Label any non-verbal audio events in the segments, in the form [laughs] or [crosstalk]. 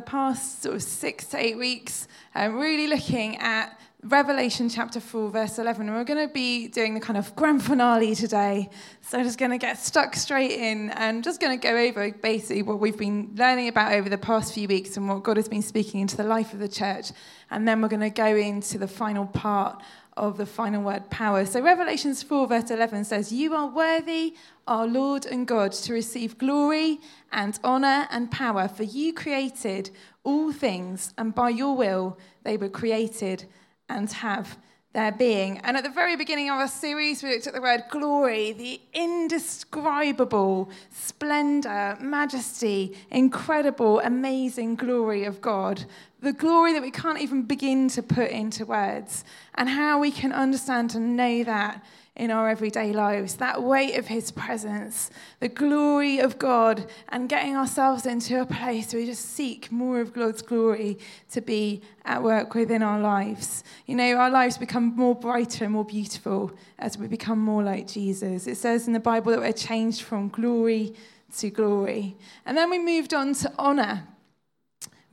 the past sort of six to eight weeks, um, really looking at Revelation chapter 4, verse 11. And we're going to be doing the kind of grand finale today. So I'm just going to get stuck straight in and just going to go over basically what we've been learning about over the past few weeks and what God has been speaking into the life of the church. And then we're going to go into the final part of the final word, power. So Revelations 4, verse 11 says, You are worthy, our Lord and God, to receive glory and honor and power, for you created all things, and by your will they were created and have their being. And at the very beginning of our series, we looked at the word glory, the indescribable splendor, majesty, incredible, amazing glory of God. The glory that we can't even begin to put into words, and how we can understand and know that in our everyday lives. That weight of His presence, the glory of God, and getting ourselves into a place where we just seek more of God's glory to be at work within our lives. You know, our lives become more brighter and more beautiful as we become more like Jesus. It says in the Bible that we're changed from glory to glory. And then we moved on to honor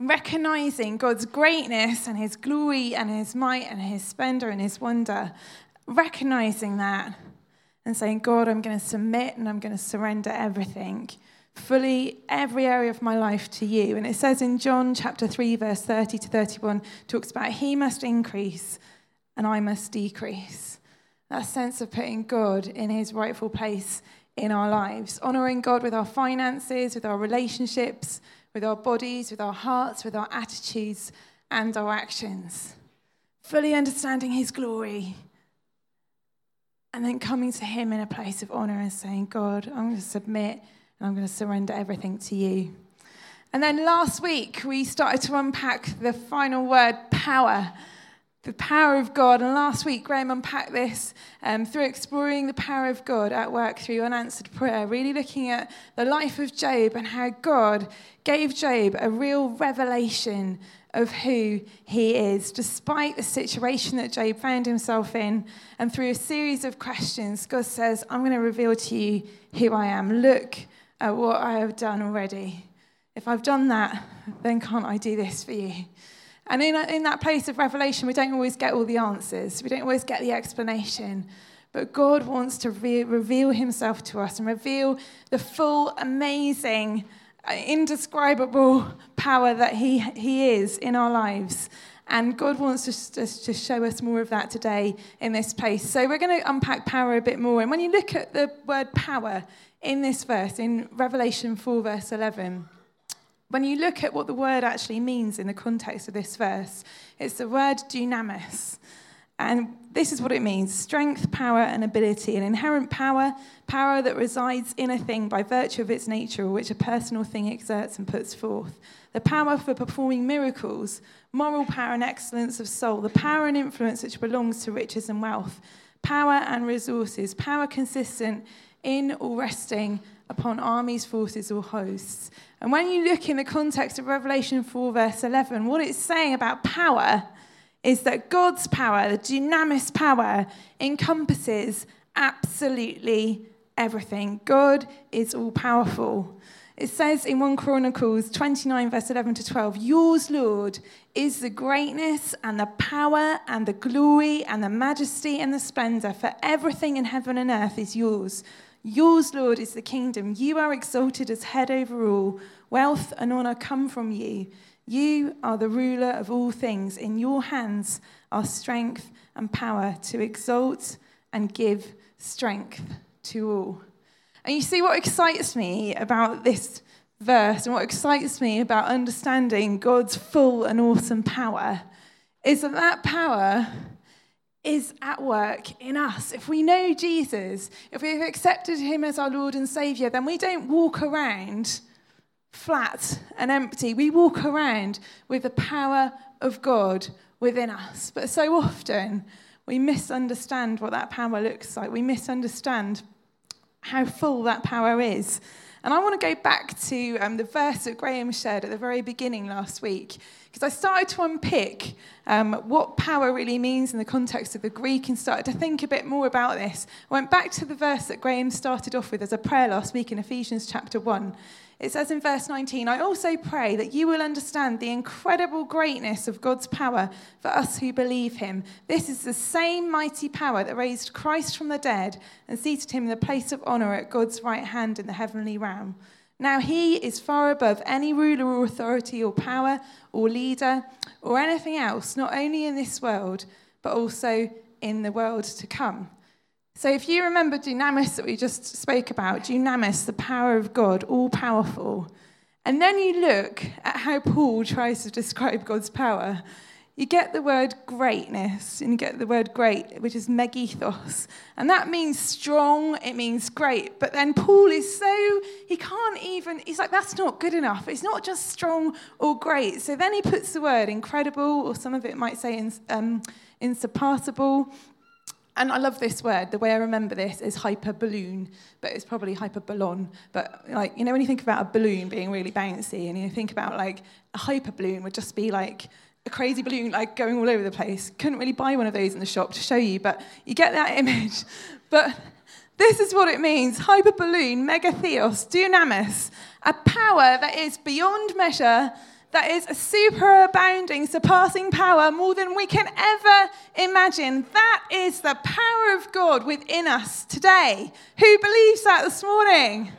recognizing God's greatness and his glory and his might and his splendor and his wonder, recognizing that and saying, God, I'm going to submit and I'm going to surrender everything, fully every area of my life to you. And it says in John chapter 3, verse 30 to 31, talks about he must increase and I must decrease. That sense of putting God in his rightful place in our lives, honoring God with our finances, with our relationships, with our bodies, with our hearts, with our attitudes, and our actions. Fully understanding his glory and then coming to Him in a place of honor and saying, God, I'm going to submit and I'm going to surrender everything to you. And then last week, we started to unpack the final word, power. The power of God. And last week, Graham unpacked this um, through exploring the power of God at work through unanswered prayer, really looking at the life of Job and how God gave Job a real revelation of who he is, despite the situation that Job found himself in. And through a series of questions, God says, I'm going to reveal to you who I am. Look at what I have done already. If I've done that, then can't I do this for you? And in, in that place of revelation, we don't always get all the answers, we don't always get the explanation. But God wants to re- reveal himself to us and reveal the full, amazing, indescribable power that he, he is in our lives. And God wants us to, to show us more of that today in this place. So we're going to unpack power a bit more. And when you look at the word power in this verse, in Revelation 4, verse 11, when you look at what the word actually means in the context of this verse, it's the word dunamis. And this is what it means strength, power, and ability. An inherent power, power that resides in a thing by virtue of its nature, or which a personal thing exerts and puts forth. The power for performing miracles, moral power and excellence of soul, the power and influence which belongs to riches and wealth, power and resources, power consistent in or resting upon armies, forces, or hosts. And when you look in the context of Revelation 4, verse 11, what it's saying about power is that God's power, the dunamis power, encompasses absolutely everything. God is all powerful. It says in 1 Chronicles 29, verse 11 to 12, Yours, Lord, is the greatness and the power and the glory and the majesty and the splendor, for everything in heaven and earth is yours. Yours, Lord, is the kingdom. You are exalted as head over all. Wealth and honor come from you. You are the ruler of all things. In your hands are strength and power to exalt and give strength to all. And you see what excites me about this verse and what excites me about understanding God's full and awesome power is that that power is at work in us. If we know Jesus, if we've accepted him as our Lord and Savior, then we don't walk around flat and empty. We walk around with the power of God within us. But so often we misunderstand what that power looks like. We misunderstand how full that power is. And I want to go back to um, the verse that Graham shared at the very beginning last week, because I started to unpick um, what power really means in the context of the Greek and started to think a bit more about this. I went back to the verse that Graham started off with as a prayer last week in Ephesians chapter 1. It says in verse 19, I also pray that you will understand the incredible greatness of God's power for us who believe him. This is the same mighty power that raised Christ from the dead and seated him in the place of honor at God's right hand in the heavenly realm. Now he is far above any ruler or authority or power or leader or anything else, not only in this world, but also in the world to come. So if you remember dunamis that we just spoke about, dunamis, the power of God, all powerful, and then you look at how Paul tries to describe God's power, you get the word greatness, and you get the word great, which is megethos. And that means strong, it means great. But then Paul is so, he can't even, he's like, that's not good enough. It's not just strong or great. So then he puts the word incredible, or some of it might say um, insurpassable. And I love this word. The way I remember this is hyper balloon, but it's probably hyper ballon. But like, you know, when you think about a balloon being really bouncy, and you think about like a hyper balloon would just be like a crazy balloon like going all over the place. Couldn't really buy one of those in the shop to show you, but you get that image. [laughs] But this is what it means: hyper balloon, megethos, dunamis, a power that is beyond measure that is a superabounding, surpassing power more than we can ever imagine. That is the power of God within us today. Who believes that this morning?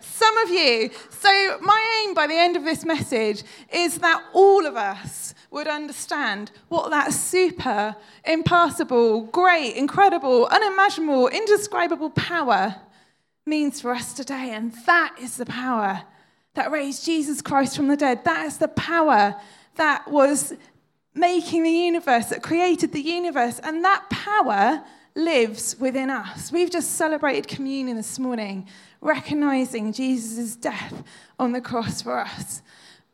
Some of you. So, my aim by the end of this message is that all of us would understand what that super, impassable, great, incredible, unimaginable, indescribable power means for us today. And that is the power that raised Jesus Christ from the dead. That is the power that was making the universe, that created the universe. And that power lives within us. We've just celebrated communion this morning, recognizing Jesus' death on the cross for us.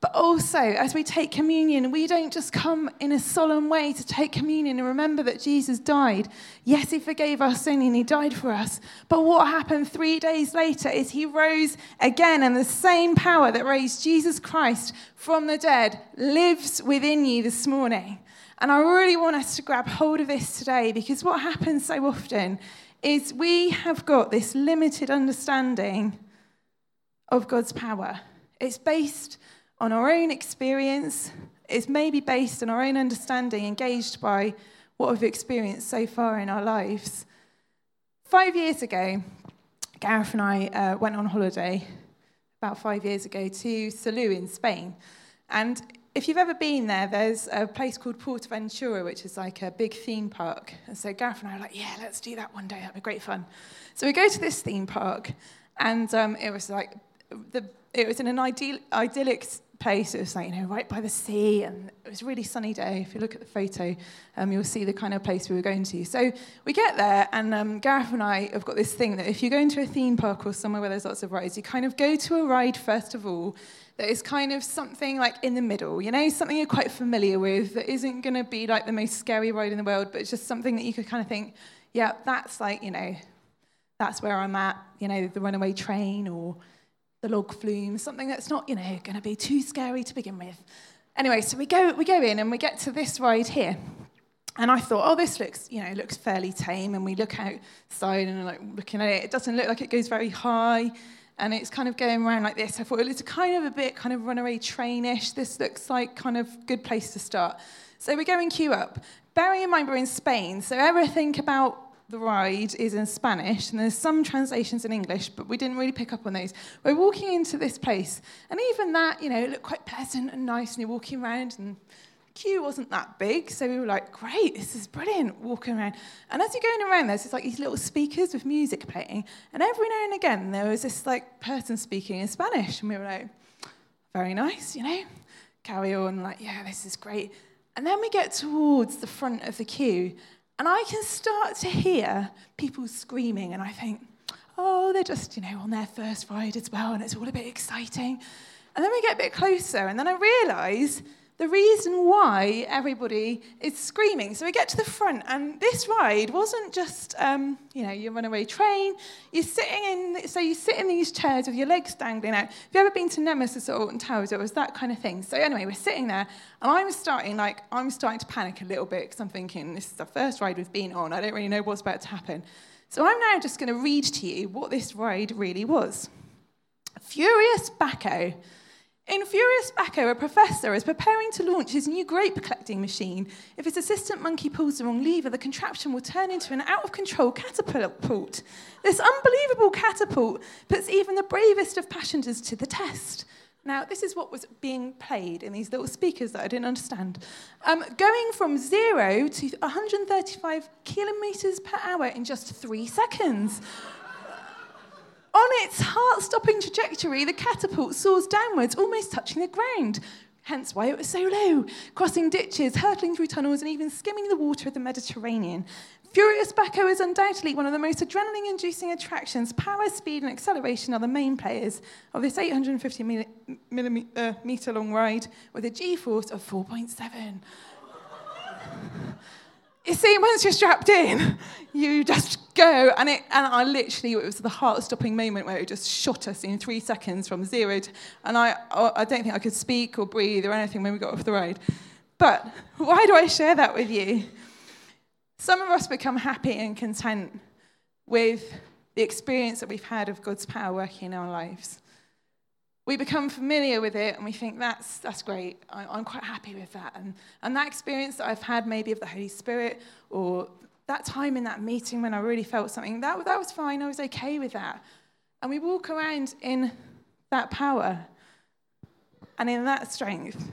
But also, as we take communion, we don't just come in a solemn way to take communion and remember that Jesus died. Yes, he forgave our sin and he died for us. But what happened three days later is he rose again, and the same power that raised Jesus Christ from the dead lives within you this morning. And I really want us to grab hold of this today because what happens so often is we have got this limited understanding of God's power. It's based on our own experience, it's maybe based on our own understanding, engaged by what we've experienced so far in our lives. Five years ago, Gareth and I uh, went on holiday about five years ago to Salou in Spain. And if you've ever been there, there's a place called Portaventura, which is like a big theme park. And so Gareth and I were like, yeah, let's do that one day. That'd be great fun. So we go to this theme park, and um, it was like the it was in an ideal, idyllic place. It was like, you know, right by the sea, and it was a really sunny day. If you look at the photo, um, you'll see the kind of place we were going to. So we get there, and um, Gareth and I have got this thing that if you go into a theme park or somewhere where there's lots of rides, you kind of go to a ride first of all that is kind of something like in the middle, you know, something you're quite familiar with that isn't going to be like the most scary ride in the world, but it's just something that you could kind of think, yeah, that's like, you know, that's where I'm at, you know, the runaway train or the log flume, something that's not, you know, going to be too scary to begin with. Anyway, so we go, we go in and we get to this ride here. And I thought, oh, this looks, you know, looks fairly tame. And we look outside and like looking at it. It doesn't look like it goes very high. And it's kind of going around like this. I thought, well, it's kind of a bit kind of runaway trainish. This looks like kind of good place to start. So we go and queue up. Bearing in mind we're in Spain, so everything about the ride is in Spanish, and there's some translations in English, but we didn't really pick up on those. We're walking into this place, and even that, you know, looked quite pleasant and nice, and you're walking around, and the queue wasn't that big, so we were like, great, this is brilliant, walking around. And as you're going around, there's like these little speakers with music playing, and every now and again, there was this like person speaking in Spanish, and we were like, very nice, you know, carry on, like, yeah, this is great. And then we get towards the front of the queue, and I can start to hear people screaming, and I think, oh, they're just, you know, on their first ride as well, and it's all a bit exciting. And then we get a bit closer, and then I realize the reason why everybody is screaming. So we get to the front, and this ride wasn't just, um, you know, your runaway train. You're sitting in, so you sit in these chairs with your legs dangling out. Have you ever been to Nemesis or Alton Towers? It was that kind of thing. So anyway, we're sitting there, and I'm starting, like, I'm starting to panic a little bit because I'm thinking, this is the first ride we've been on. I don't really know what's about to happen. So I'm now just going to read to you what this ride really was. Furius Baco. In Furius Baco, a professor is preparing to launch his new grape collecting machine. If his assistant monkey pulls the wrong lever, the contraption will turn into an out of control catapult. This unbelievable catapult puts even the bravest of passengers to the test. Now, this is what was being played in these little speakers that I didn't understand. Um, going from zero to 135 kilometres per hour in just three seconds. On its heart stopping trajectory, the catapult soars downwards, almost touching the ground. Hence why it was so low, crossing ditches, hurtling through tunnels, and even skimming the water of the Mediterranean. Furius Baco is undoubtedly one of the most adrenaline inducing attractions. Power, speed, and acceleration are the main players of this 850 millimeter uh, long ride with a g force of 4.7. you see, once you're strapped in, you just go. And, it, and I literally, it was the heart stopping moment where it just shot us in three seconds from zero to. And I, oh, I don't think I could speak or breathe or anything when we got off the ride. But why do I share that with you? Some of us become happy and content with the experience that we've had of God's power working in our lives. We become familiar with it and we think, that's, that's great. I, am quite happy with that. And, and that experience that I've had, maybe of the Holy Spirit, or that time in that meeting when I really felt something, that, that was fine. I was okay with that. And we walk around in that power and in that strength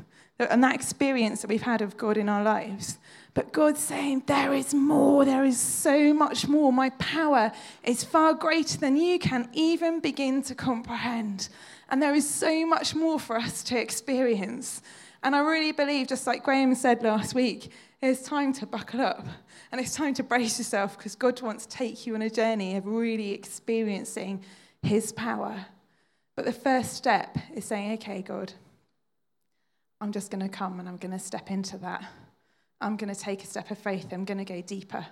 and that experience that we've had of God in our lives. But God's saying, There is more, there is so much more. My power is far greater than you can even begin to comprehend. And there is so much more for us to experience. And I really believe, just like Graham said last week, it's time to buckle up and it's time to brace yourself because God wants to take you on a journey of really experiencing His power. But the first step is saying, Okay, God, I'm just going to come and I'm going to step into that. I'm going to take a step of faith. I'm going to go deeper.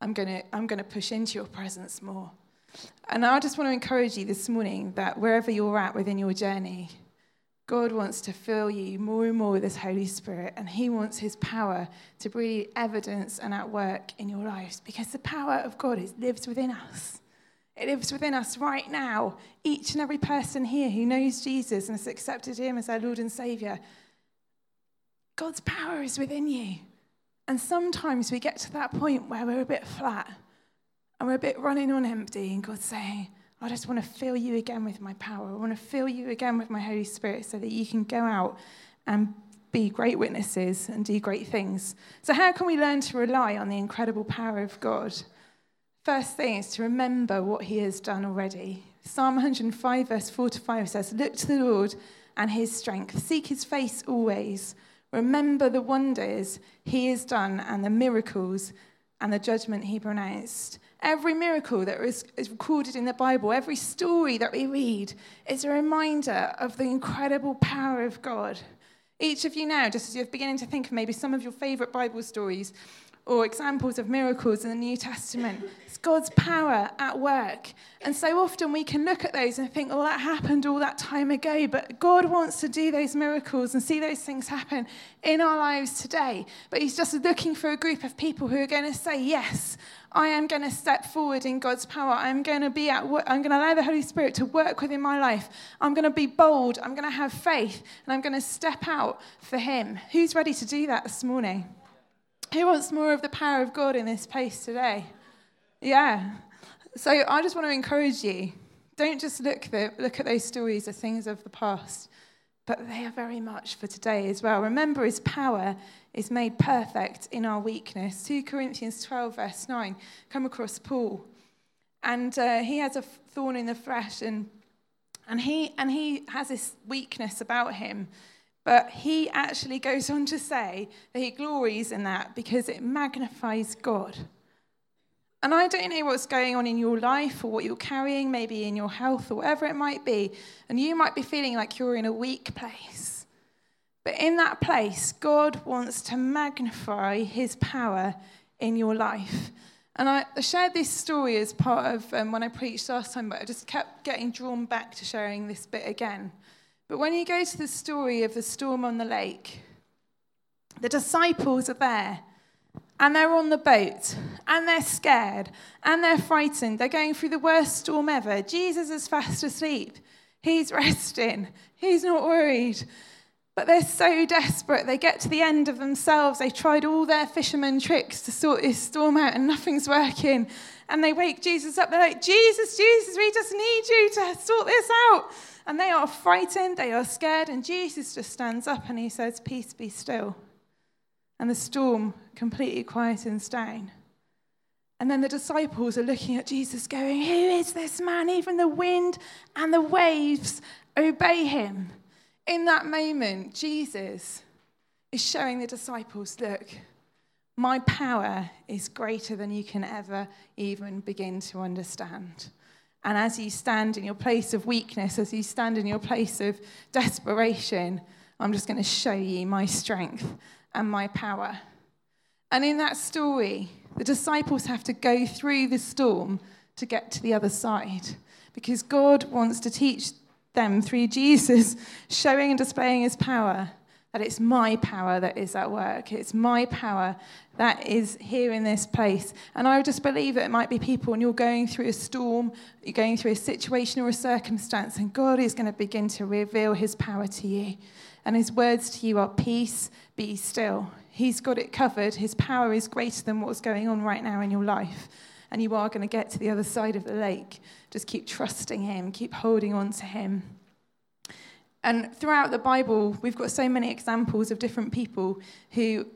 I'm going to, I'm to push into your presence more. And I just want to encourage you this morning that wherever you're at within your journey, God wants to fill you more and more with His Holy Spirit, and He wants His power to bring evidence and at work in your lives because the power of God is, lives within us. It lives within us right now. Each and every person here who knows Jesus and has accepted Him as their Lord and Savior, God's power is within you. And sometimes we get to that point where we're a bit flat and we're a bit running on empty, and God's saying, I just want to fill you again with my power. I want to fill you again with my Holy Spirit so that you can go out and be great witnesses and do great things. So, how can we learn to rely on the incredible power of God? First thing is to remember what He has done already. Psalm 105, verse 4 to 5 says, Look to the Lord and His strength, seek His face always. Remember the wonders he has done and the miracles and the judgment he pronounced. Every miracle that is, is recorded in the Bible, every story that we read, is a reminder of the incredible power of God. Each of you now, just as you're beginning to think of maybe some of your favorite Bible stories, or examples of miracles in the New Testament. It's God's power at work. And so often we can look at those and think, oh, that happened all that time ago. But God wants to do those miracles and see those things happen in our lives today. But He's just looking for a group of people who are going to say, yes, I am going to step forward in God's power. I'm going to be at work. I'm going to allow the Holy Spirit to work within my life. I'm going to be bold. I'm going to have faith. And I'm going to step out for Him. Who's ready to do that this morning? Who wants more of the power of God in this place today? Yeah. So I just want to encourage you. Don't just look, the, look at those stories as things of the past, but they are very much for today as well. Remember, his power is made perfect in our weakness. 2 Corinthians 12, verse 9, come across Paul. And uh, he has a thorn in the flesh, and, and, he, and he has this weakness about him but he actually goes on to say that he glories in that because it magnifies God. And I don't know what's going on in your life or what you're carrying, maybe in your health or whatever it might be. And you might be feeling like you're in a weak place. But in that place, God wants to magnify his power in your life. And I shared this story as part of um, when I preached last time, but I just kept getting drawn back to sharing this bit again. But when you go to the story of the storm on the lake, the disciples are there and they're on the boat and they're scared and they're frightened. They're going through the worst storm ever. Jesus is fast asleep. He's [laughs] resting. He's not worried. But they're so desperate. They get to the end of themselves. They tried all their fisherman tricks to sort this storm out, and nothing's working. And they wake Jesus up. They're like, Jesus, Jesus, we just need you to sort this out. And they are frightened. They are scared. And Jesus just stands up and he says, Peace be still. And the storm completely quietens down. And then the disciples are looking at Jesus, going, Who is this man? Even the wind and the waves obey him. In that moment, Jesus is showing the disciples, Look, my power is greater than you can ever even begin to understand. And as you stand in your place of weakness, as you stand in your place of desperation, I'm just going to show you my strength and my power. And in that story, the disciples have to go through the storm to get to the other side because God wants to teach them through Jesus showing and displaying his power that it's my power that is at work. It's my power that is here in this place. And I just believe that it might be people, and you're going through a storm, you're going through a situation or a circumstance, and God is going to begin to reveal his power to you. And his words to you are peace, be still. He's got it covered. His power is greater than what's going on right now in your life. And you are going to get to the other side of the lake. Just keep trusting him, keep holding on to him. And throughout the Bible, we've got so many examples of different people who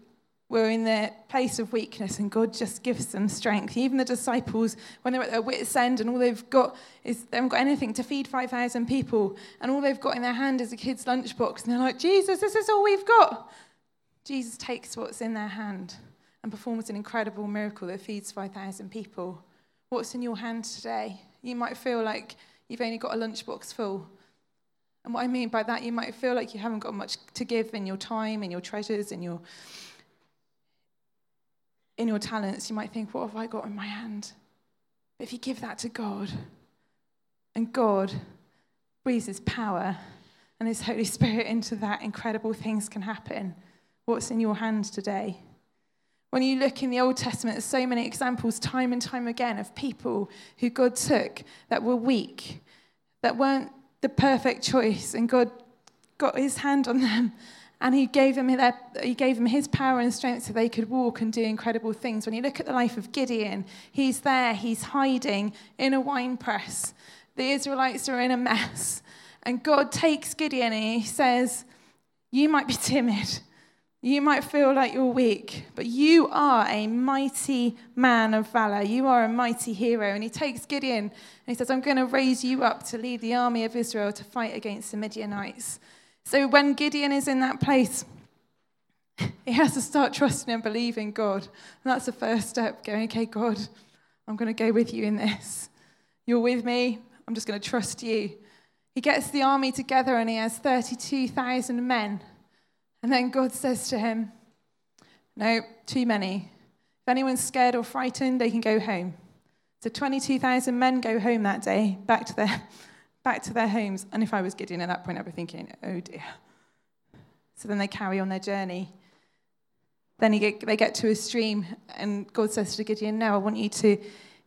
were in their place of weakness and God just gives them strength. Even the disciples, when they're at their wits' end and all they've got is they haven't got anything to feed 5,000 people and all they've got in their hand is a kid's lunchbox and they're like, Jesus, this is all we've got. Jesus takes what's in their hand and performs an incredible miracle that feeds 5,000 people. What's in your hand today? You might feel like you've only got a lunchbox full. And what I mean by that, you might feel like you haven't got much to give in your time, in your treasures, in your in your talents, you might think, what have I got in my hand? But if you give that to God, and God breathes his power and his Holy Spirit into that, incredible things can happen. What's in your hand today? When you look in the Old Testament, there's so many examples, time and time again, of people who God took that were weak, that weren't the perfect choice, and God got his hand on them [laughs] and he gave them, their, he gave them his power and strength so they could walk and do incredible things. When you look at the life of Gideon, he's there, he's hiding in a wine press. The Israelites are in a mess. And God takes Gideon and he says, You might be timid. You might feel like you're weak, but you are a mighty man of valor. You are a mighty hero. And he takes Gideon and he says, I'm going to raise you up to lead the army of Israel to fight against the Midianites. So when Gideon is in that place, [laughs] he has to start trusting and believing God. And that's the first step going, okay, God, I'm going to go with you in this. You're with me. I'm just going to trust you. He gets the army together and he has 32,000 men. And then God says to him, No, too many. If anyone's scared or frightened, they can go home. So 22,000 men go home that day, back to their [laughs] back to their homes. And if I was Gideon at that point, I'd be thinking, oh dear. So then they carry on their journey. Then get, they get to a stream, and God says to Gideon, No, I want you to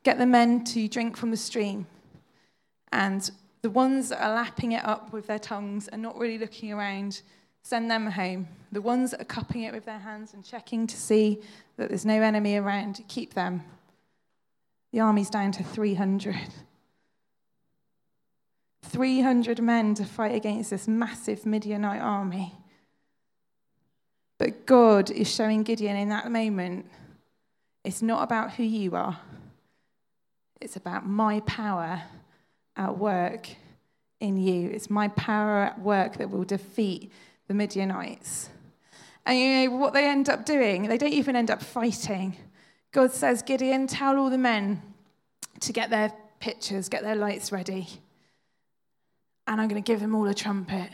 get the men to drink from the stream. And the ones that are lapping it up with their tongues and not really looking around, send them home. The ones that are cupping it with their hands and checking to see that there's no enemy around, keep them. The army's down to 300. 300 men to fight against this massive Midianite army. But God is showing Gideon in that moment it's not about who you are, it's about my power at work in you. It's my power at work that will defeat the Midianites. And you know what they end up doing? They don't even end up fighting. God says, Gideon, tell all the men to get their pitchers, get their lights ready and I'm going to give them all a trumpet.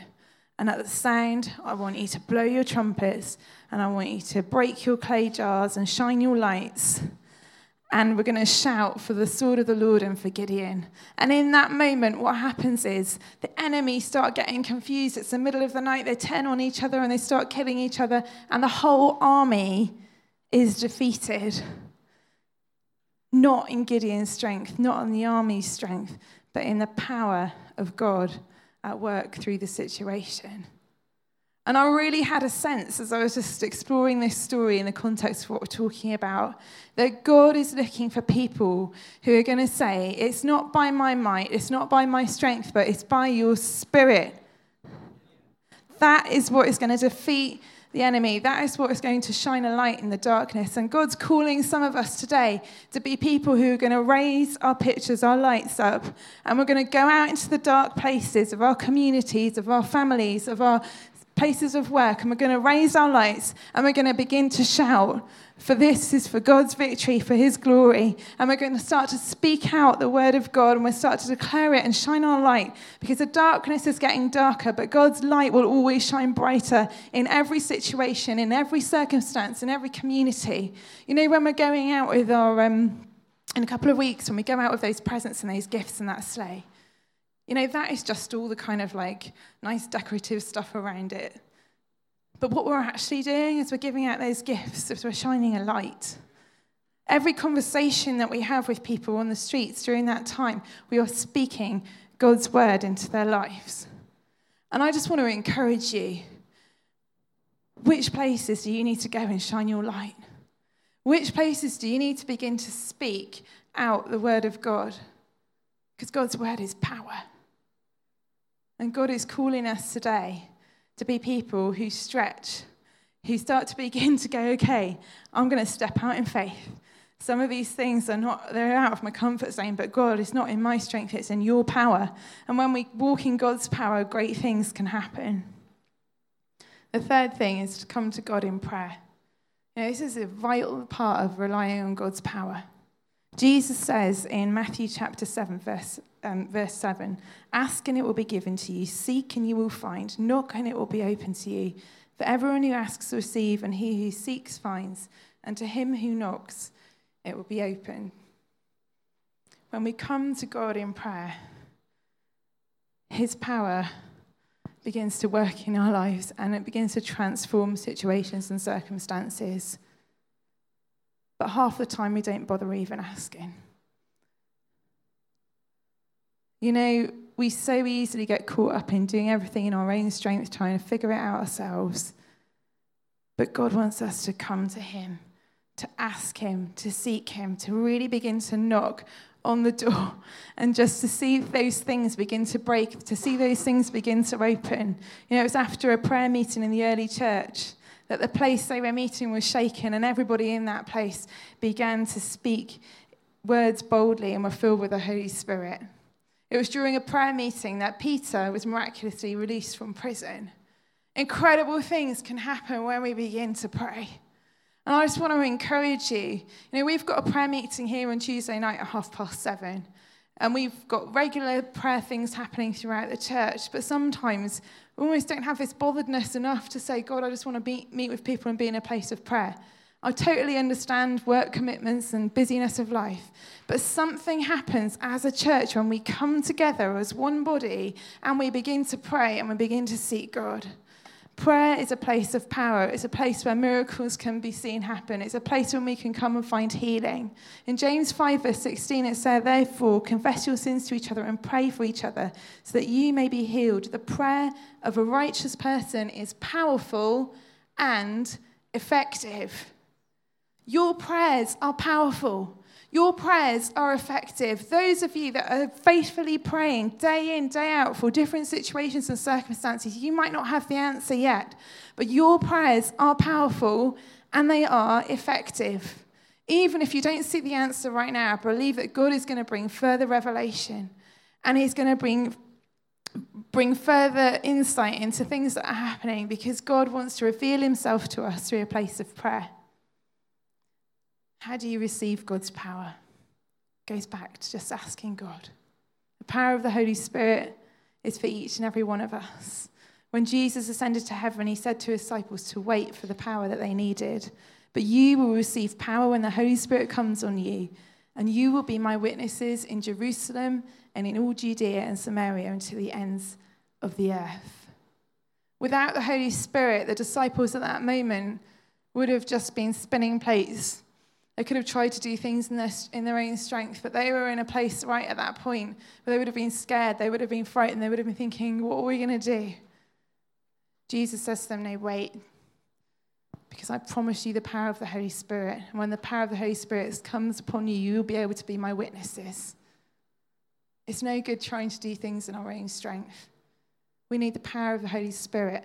And at the sound, I want you to blow your trumpets and I want you to break your clay jars and shine your lights. And we're going to shout for the sword of the Lord and for Gideon. And in that moment, what happens is the enemy start getting confused. It's the middle of the night. They turn on each other and they start killing each other. And the whole army is defeated. Not in Gideon's strength, not in the army's strength, but in the power of God at work through the situation. And I really had a sense as I was just exploring this story in the context of what we're talking about that God is looking for people who are going to say, It's not by my might, it's not by my strength, but it's by your spirit. That is what is going to defeat the enemy. That is what is going to shine a light in the darkness. And God's calling some of us today to be people who are going to raise our pictures, our lights up, and we're going to go out into the dark places of our communities, of our families, of our places of work, and we're going to raise our lights and we're going to begin to shout, For this is for God's victory, for His glory. And we're going to start to speak out the word of God and we'll start to declare it and shine our light because the darkness is getting darker, but God's light will always shine brighter in every situation, in every circumstance, in every community. You know, when we're going out with our, um, in a couple of weeks, when we go out with those presents and those gifts and that sleigh, you know, that is just all the kind of like nice decorative stuff around it. But what we're actually doing is we're giving out those gifts, is we're shining a light. Every conversation that we have with people on the streets during that time, we are speaking God's word into their lives. And I just want to encourage you which places do you need to go and shine your light? Which places do you need to begin to speak out the word of God? Because God's word is power. And God is calling us today to be people who stretch, who start to begin to go, okay, I'm going to step out in faith. Some of these things are not, they're out of my comfort zone, but God, it's not in my strength, it's in your power. And when we walk in God's power, great things can happen. The third thing is to come to God in prayer. You know, this is a vital part of relying on God's power. Jesus says in Matthew chapter 7, verse, um, verse 7 Ask and it will be given to you, seek and you will find, knock and it will be open to you. For everyone who asks receives, and he who seeks finds, and to him who knocks it will be open. When we come to God in prayer, his power begins to work in our lives and it begins to transform situations and circumstances. But half the time, we don't bother even asking. You know, we so easily get caught up in doing everything in our own strength, trying to figure it out ourselves. But God wants us to come to Him, to ask Him, to seek Him, to really begin to knock on the door [laughs] and just to see those things begin to break, to see those things begin to open. You know, it was after a prayer meeting in the early church that the place they were meeting was shaken, and everybody in that place began to speak words boldly and were filled with the Holy Spirit. It was during a prayer meeting that Peter was miraculously released from prison. Incredible things can happen when we begin to pray. And I just want to encourage you. You know, we've got a prayer meeting here on Tuesday night at half past seven. And we've got regular prayer things happening throughout the church, but sometimes we almost don't have this botheredness enough to say, God, I just want to be, meet with people and be in a place of prayer. I totally understand work commitments and busyness of life, but something happens as a church when we come together as one body and we begin to pray and we begin to seek God. Prayer is a place of power. It's a place where miracles can be seen happen. It's a place where we can come and find healing. In James 5, verse 16, it says, Therefore, confess your sins to each other and pray for each other so that you may be healed. The prayer of a righteous person is powerful and effective. Your prayers are powerful. Your prayers are effective. Those of you that are faithfully praying day in, day out for different situations and circumstances, you might not have the answer yet, but your prayers are powerful and they are effective. Even if you don't see the answer right now, I believe that God is going to bring further revelation and He's going to bring, bring further insight into things that are happening because God wants to reveal Himself to us through a place of prayer. How do you receive God's power? It goes back to just asking God. The power of the Holy Spirit is for each and every one of us. When Jesus ascended to heaven, he said to his disciples to wait for the power that they needed. But you will receive power when the Holy Spirit comes on you, and you will be my witnesses in Jerusalem and in all Judea and Samaria until the ends of the earth. Without the Holy Spirit, the disciples at that moment would have just been spinning plates They could have tried to do things in their, in their own strength, but they were in a place right at that point where they would have been scared, they would have been frightened, they would have been thinking, what are we going to do? Jesus says to them, No, wait, because I promise you the power of the Holy Spirit. And when the power of the Holy Spirit comes upon you, you'll be able to be my witnesses. It's no good trying to do things in our own strength. We need the power of the Holy Spirit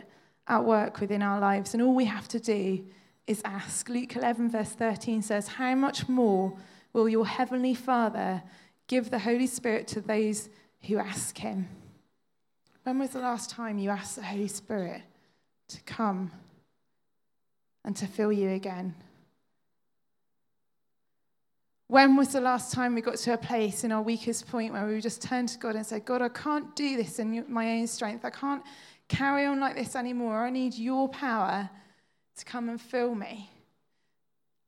at work within our lives. And all we have to do is ask. Luke 11, verse 13 says, How much more will your heavenly Father give the Holy Spirit to those who ask him? When was the last time you asked the Holy Spirit to come and to fill you again? When was the last time we got to a place in our weakest point where we just turned to God and said, God, I can't do this in my own strength. I can't carry on like this anymore. I need your power to come and fill me.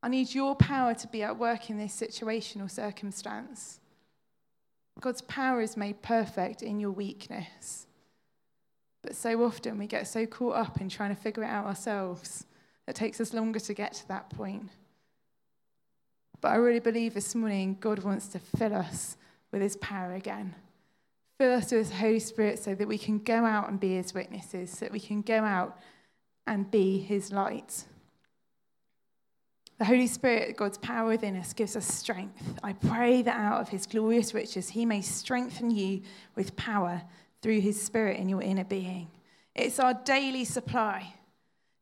I need your power to be at work in this situation or circumstance. God's power is made perfect in your weakness. But so often we get so caught up in trying to figure it out ourselves that it takes us longer to get to that point. But I really believe this morning God wants to fill us with his power again. Fill us with his Holy Spirit so that we can go out and be his witnesses, so that we can go out and be his light. The Holy Spirit, God's power within us, gives us strength. I pray that out of his glorious riches, he may strengthen you with power through his Spirit in your inner being. It's our daily supply.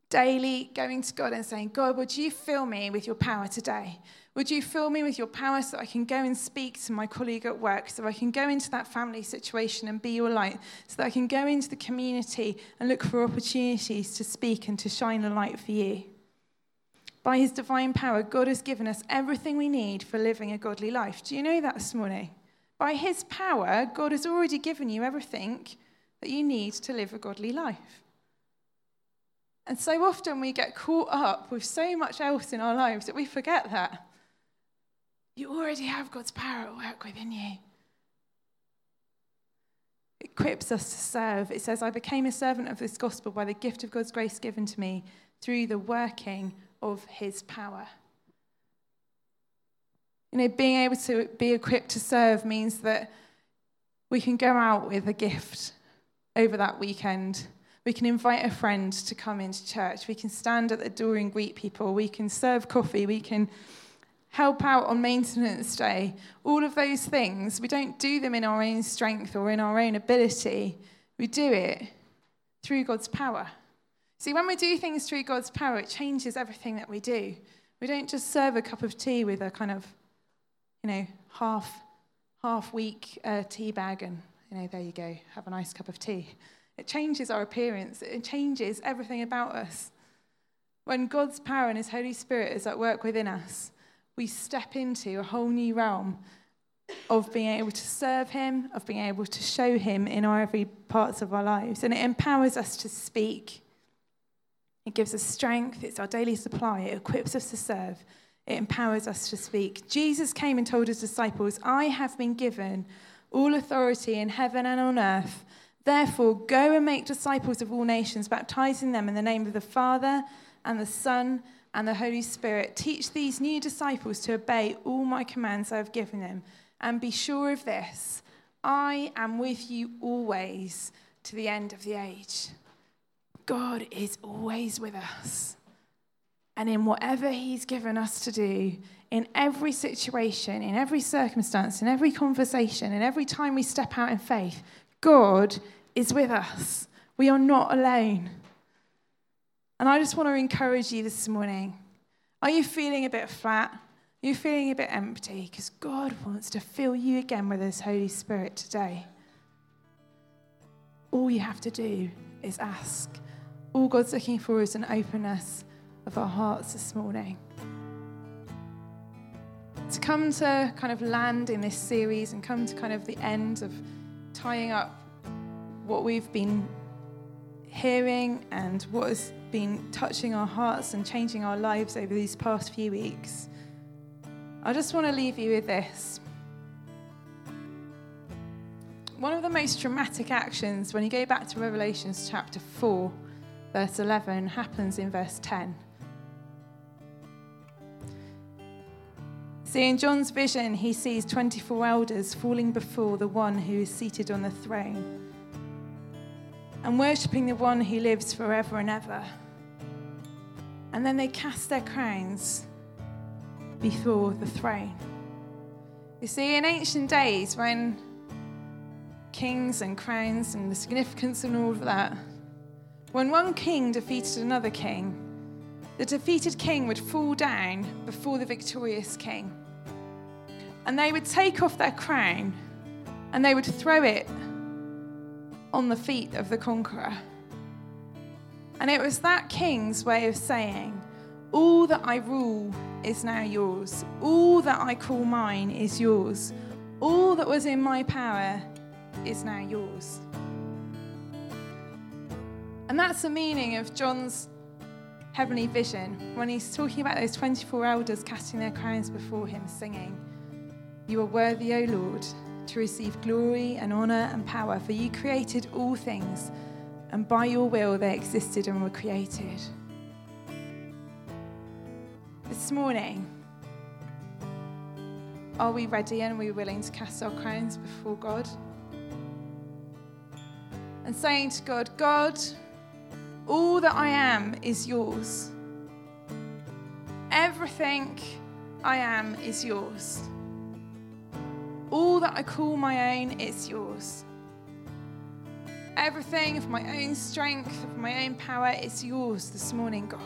Daily going to God and saying, God, would you fill me with your power today? Would you fill me with your power so I can go and speak to my colleague at work, so I can go into that family situation and be your light, so that I can go into the community and look for opportunities to speak and to shine a light for you? By his divine power, God has given us everything we need for living a godly life. Do you know that this morning? By his power, God has already given you everything that you need to live a godly life. And so often we get caught up with so much else in our lives that we forget that. You already have God's power at work within you. It equips us to serve. It says, I became a servant of this gospel by the gift of God's grace given to me through the working of his power. You know, being able to be equipped to serve means that we can go out with a gift over that weekend. We can invite a friend to come into church. We can stand at the door and greet people. We can serve coffee. We can help out on maintenance day, all of those things, we don't do them in our own strength or in our own ability. We do it through God's power. See, when we do things through God's power, it changes everything that we do. We don't just serve a cup of tea with a kind of, you know, half, half weak uh, tea bag and, you know, there you go, have a nice cup of tea. It changes our appearance, it changes everything about us. When God's power and His Holy Spirit is at work within us, we step into a whole new realm of being able to serve Him, of being able to show Him in our every parts of our lives. And it empowers us to speak. It gives us strength, it's our daily supply, it equips us to serve, it empowers us to speak. Jesus came and told his disciples, I have been given all authority in heaven and on earth. Therefore, go and make disciples of all nations, baptizing them in the name of the Father and the Son and the Holy Spirit. Teach these new disciples to obey all my commands I have given them. And be sure of this I am with you always to the end of the age. God is always with us. And in whatever He's given us to do, in every situation, in every circumstance, in every conversation, in every time we step out in faith, God is with us. We are not alone. And I just want to encourage you this morning. Are you feeling a bit flat? Are you feeling a bit empty? Because God wants to fill you again with His Holy Spirit today. All you have to do is ask. All God's looking for is an openness of our hearts this morning. To come to kind of land in this series and come to kind of the end of tying up what we've been hearing and what has been touching our hearts and changing our lives over these past few weeks, I just want to leave you with this. One of the most dramatic actions when you go back to Revelations chapter 4, verse 11, happens in verse 10. See, in John's vision, he sees 24 elders falling before the one who is seated on the throne and worshipping the one who lives forever and ever. And then they cast their crowns before the throne. You see, in ancient days, when kings and crowns and the significance and all of that, when one king defeated another king, the defeated king would fall down before the victorious king. And they would take off their crown and they would throw it on the feet of the conqueror. And it was that king's way of saying, All that I rule is now yours. All that I call mine is yours. All that was in my power is now yours. And that's the meaning of John's heavenly vision when he's talking about those 24 elders casting their crowns before him, singing, You are worthy, O Lord, to receive glory and honor and power, for you created all things, and by your will they existed and were created. This morning, are we ready and are we willing to cast our crowns before God? And saying to God, God, all that I am is yours. Everything I am is yours. All that I call my own is yours. Everything of my own strength, of my own power, is yours this morning, God.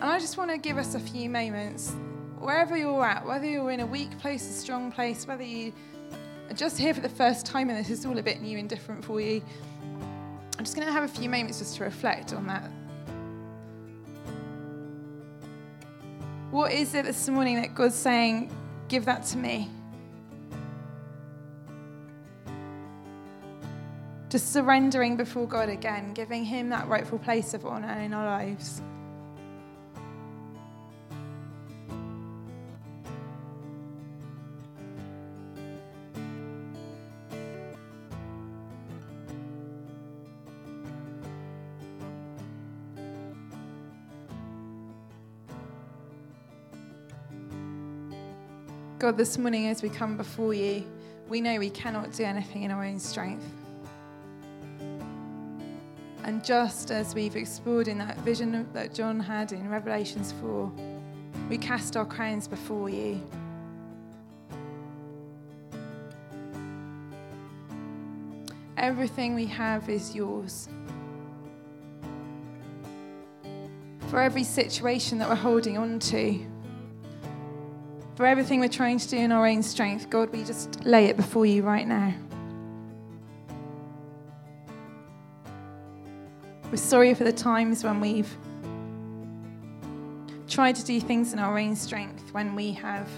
And I just want to give us a few moments, wherever you're at, whether you're in a weak place, a strong place, whether you are just here for the first time and this is all a bit new and different for you. I'm just going to have a few moments just to reflect on that. What is it this morning that God's saying, give that to me? Just surrendering before God again, giving Him that rightful place of honor in our lives. God, this morning as we come before you, we know we cannot do anything in our own strength. And just as we've explored in that vision that John had in Revelations 4, we cast our crowns before you. Everything we have is yours. For every situation that we're holding on to, for everything we're trying to do in our own strength, God, we just lay it before you right now. We're sorry for the times when we've tried to do things in our own strength, when we have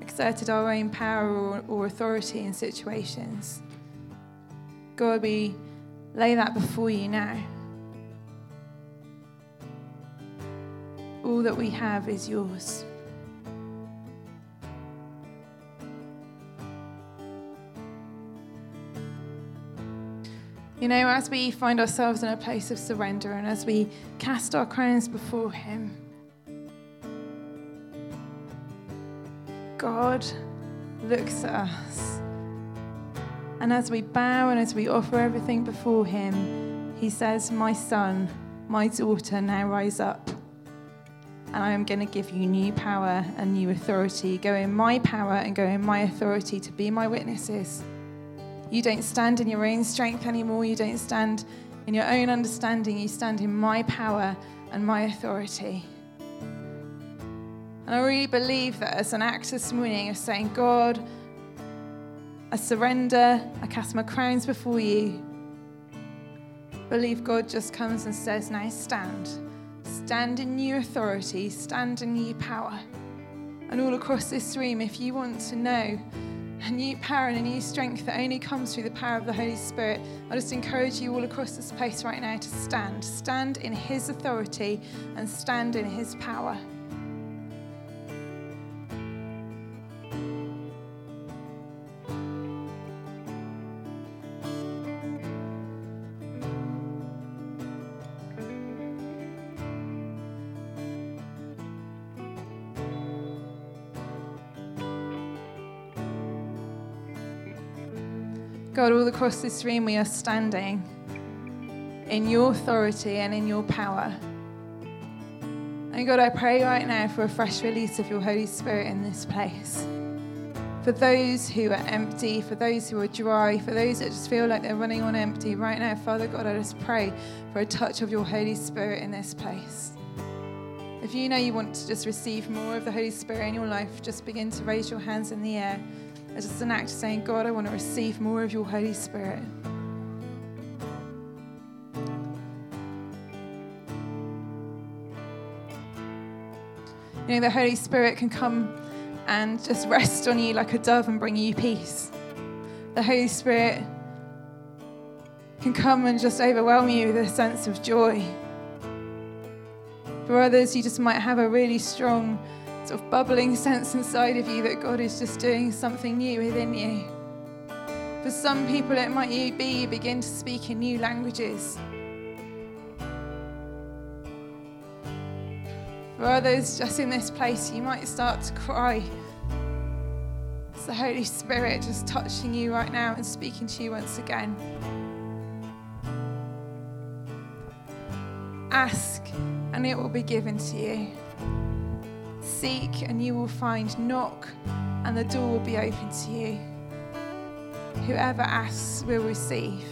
exerted our own power or, or authority in situations. God, we lay that before you now. All that we have is yours. You know, as we find ourselves in a place of surrender and as we cast our crowns before Him, God looks at us. And as we bow and as we offer everything before Him, He says, My son, my daughter, now rise up. And I am going to give you new power and new authority. Go in my power and go in my authority to be my witnesses. You don't stand in your own strength anymore. You don't stand in your own understanding. You stand in my power and my authority. And I really believe that as an act this morning of saying, God, I surrender, I cast my crowns before you. Believe God just comes and says, Now stand. Stand in new authority, stand in new power. And all across this room, if you want to know a new power and a new strength that only comes through the power of the Holy Spirit. I just encourage you all across this place right now to stand. Stand in His authority and stand in His power. God, all across this room, we are standing in your authority and in your power. And God, I pray right now for a fresh release of your Holy Spirit in this place. For those who are empty, for those who are dry, for those that just feel like they're running on empty, right now, Father God, I just pray for a touch of your Holy Spirit in this place. If you know you want to just receive more of the Holy Spirit in your life, just begin to raise your hands in the air as just an act of saying, God, I want to receive more of your Holy Spirit. You know, the Holy Spirit can come and just rest on you like a dove and bring you peace. The Holy Spirit can come and just overwhelm you with a sense of joy. For others, you just might have a really strong, sort of bubbling sense inside of you that God is just doing something new within you. For some people, it might be you begin to speak in new languages. For others, just in this place, you might start to cry. It's the Holy Spirit just touching you right now and speaking to you once again. Ask, and it will be given to you. Seek, and you will find. Knock, and the door will be open to you. Whoever asks will receive.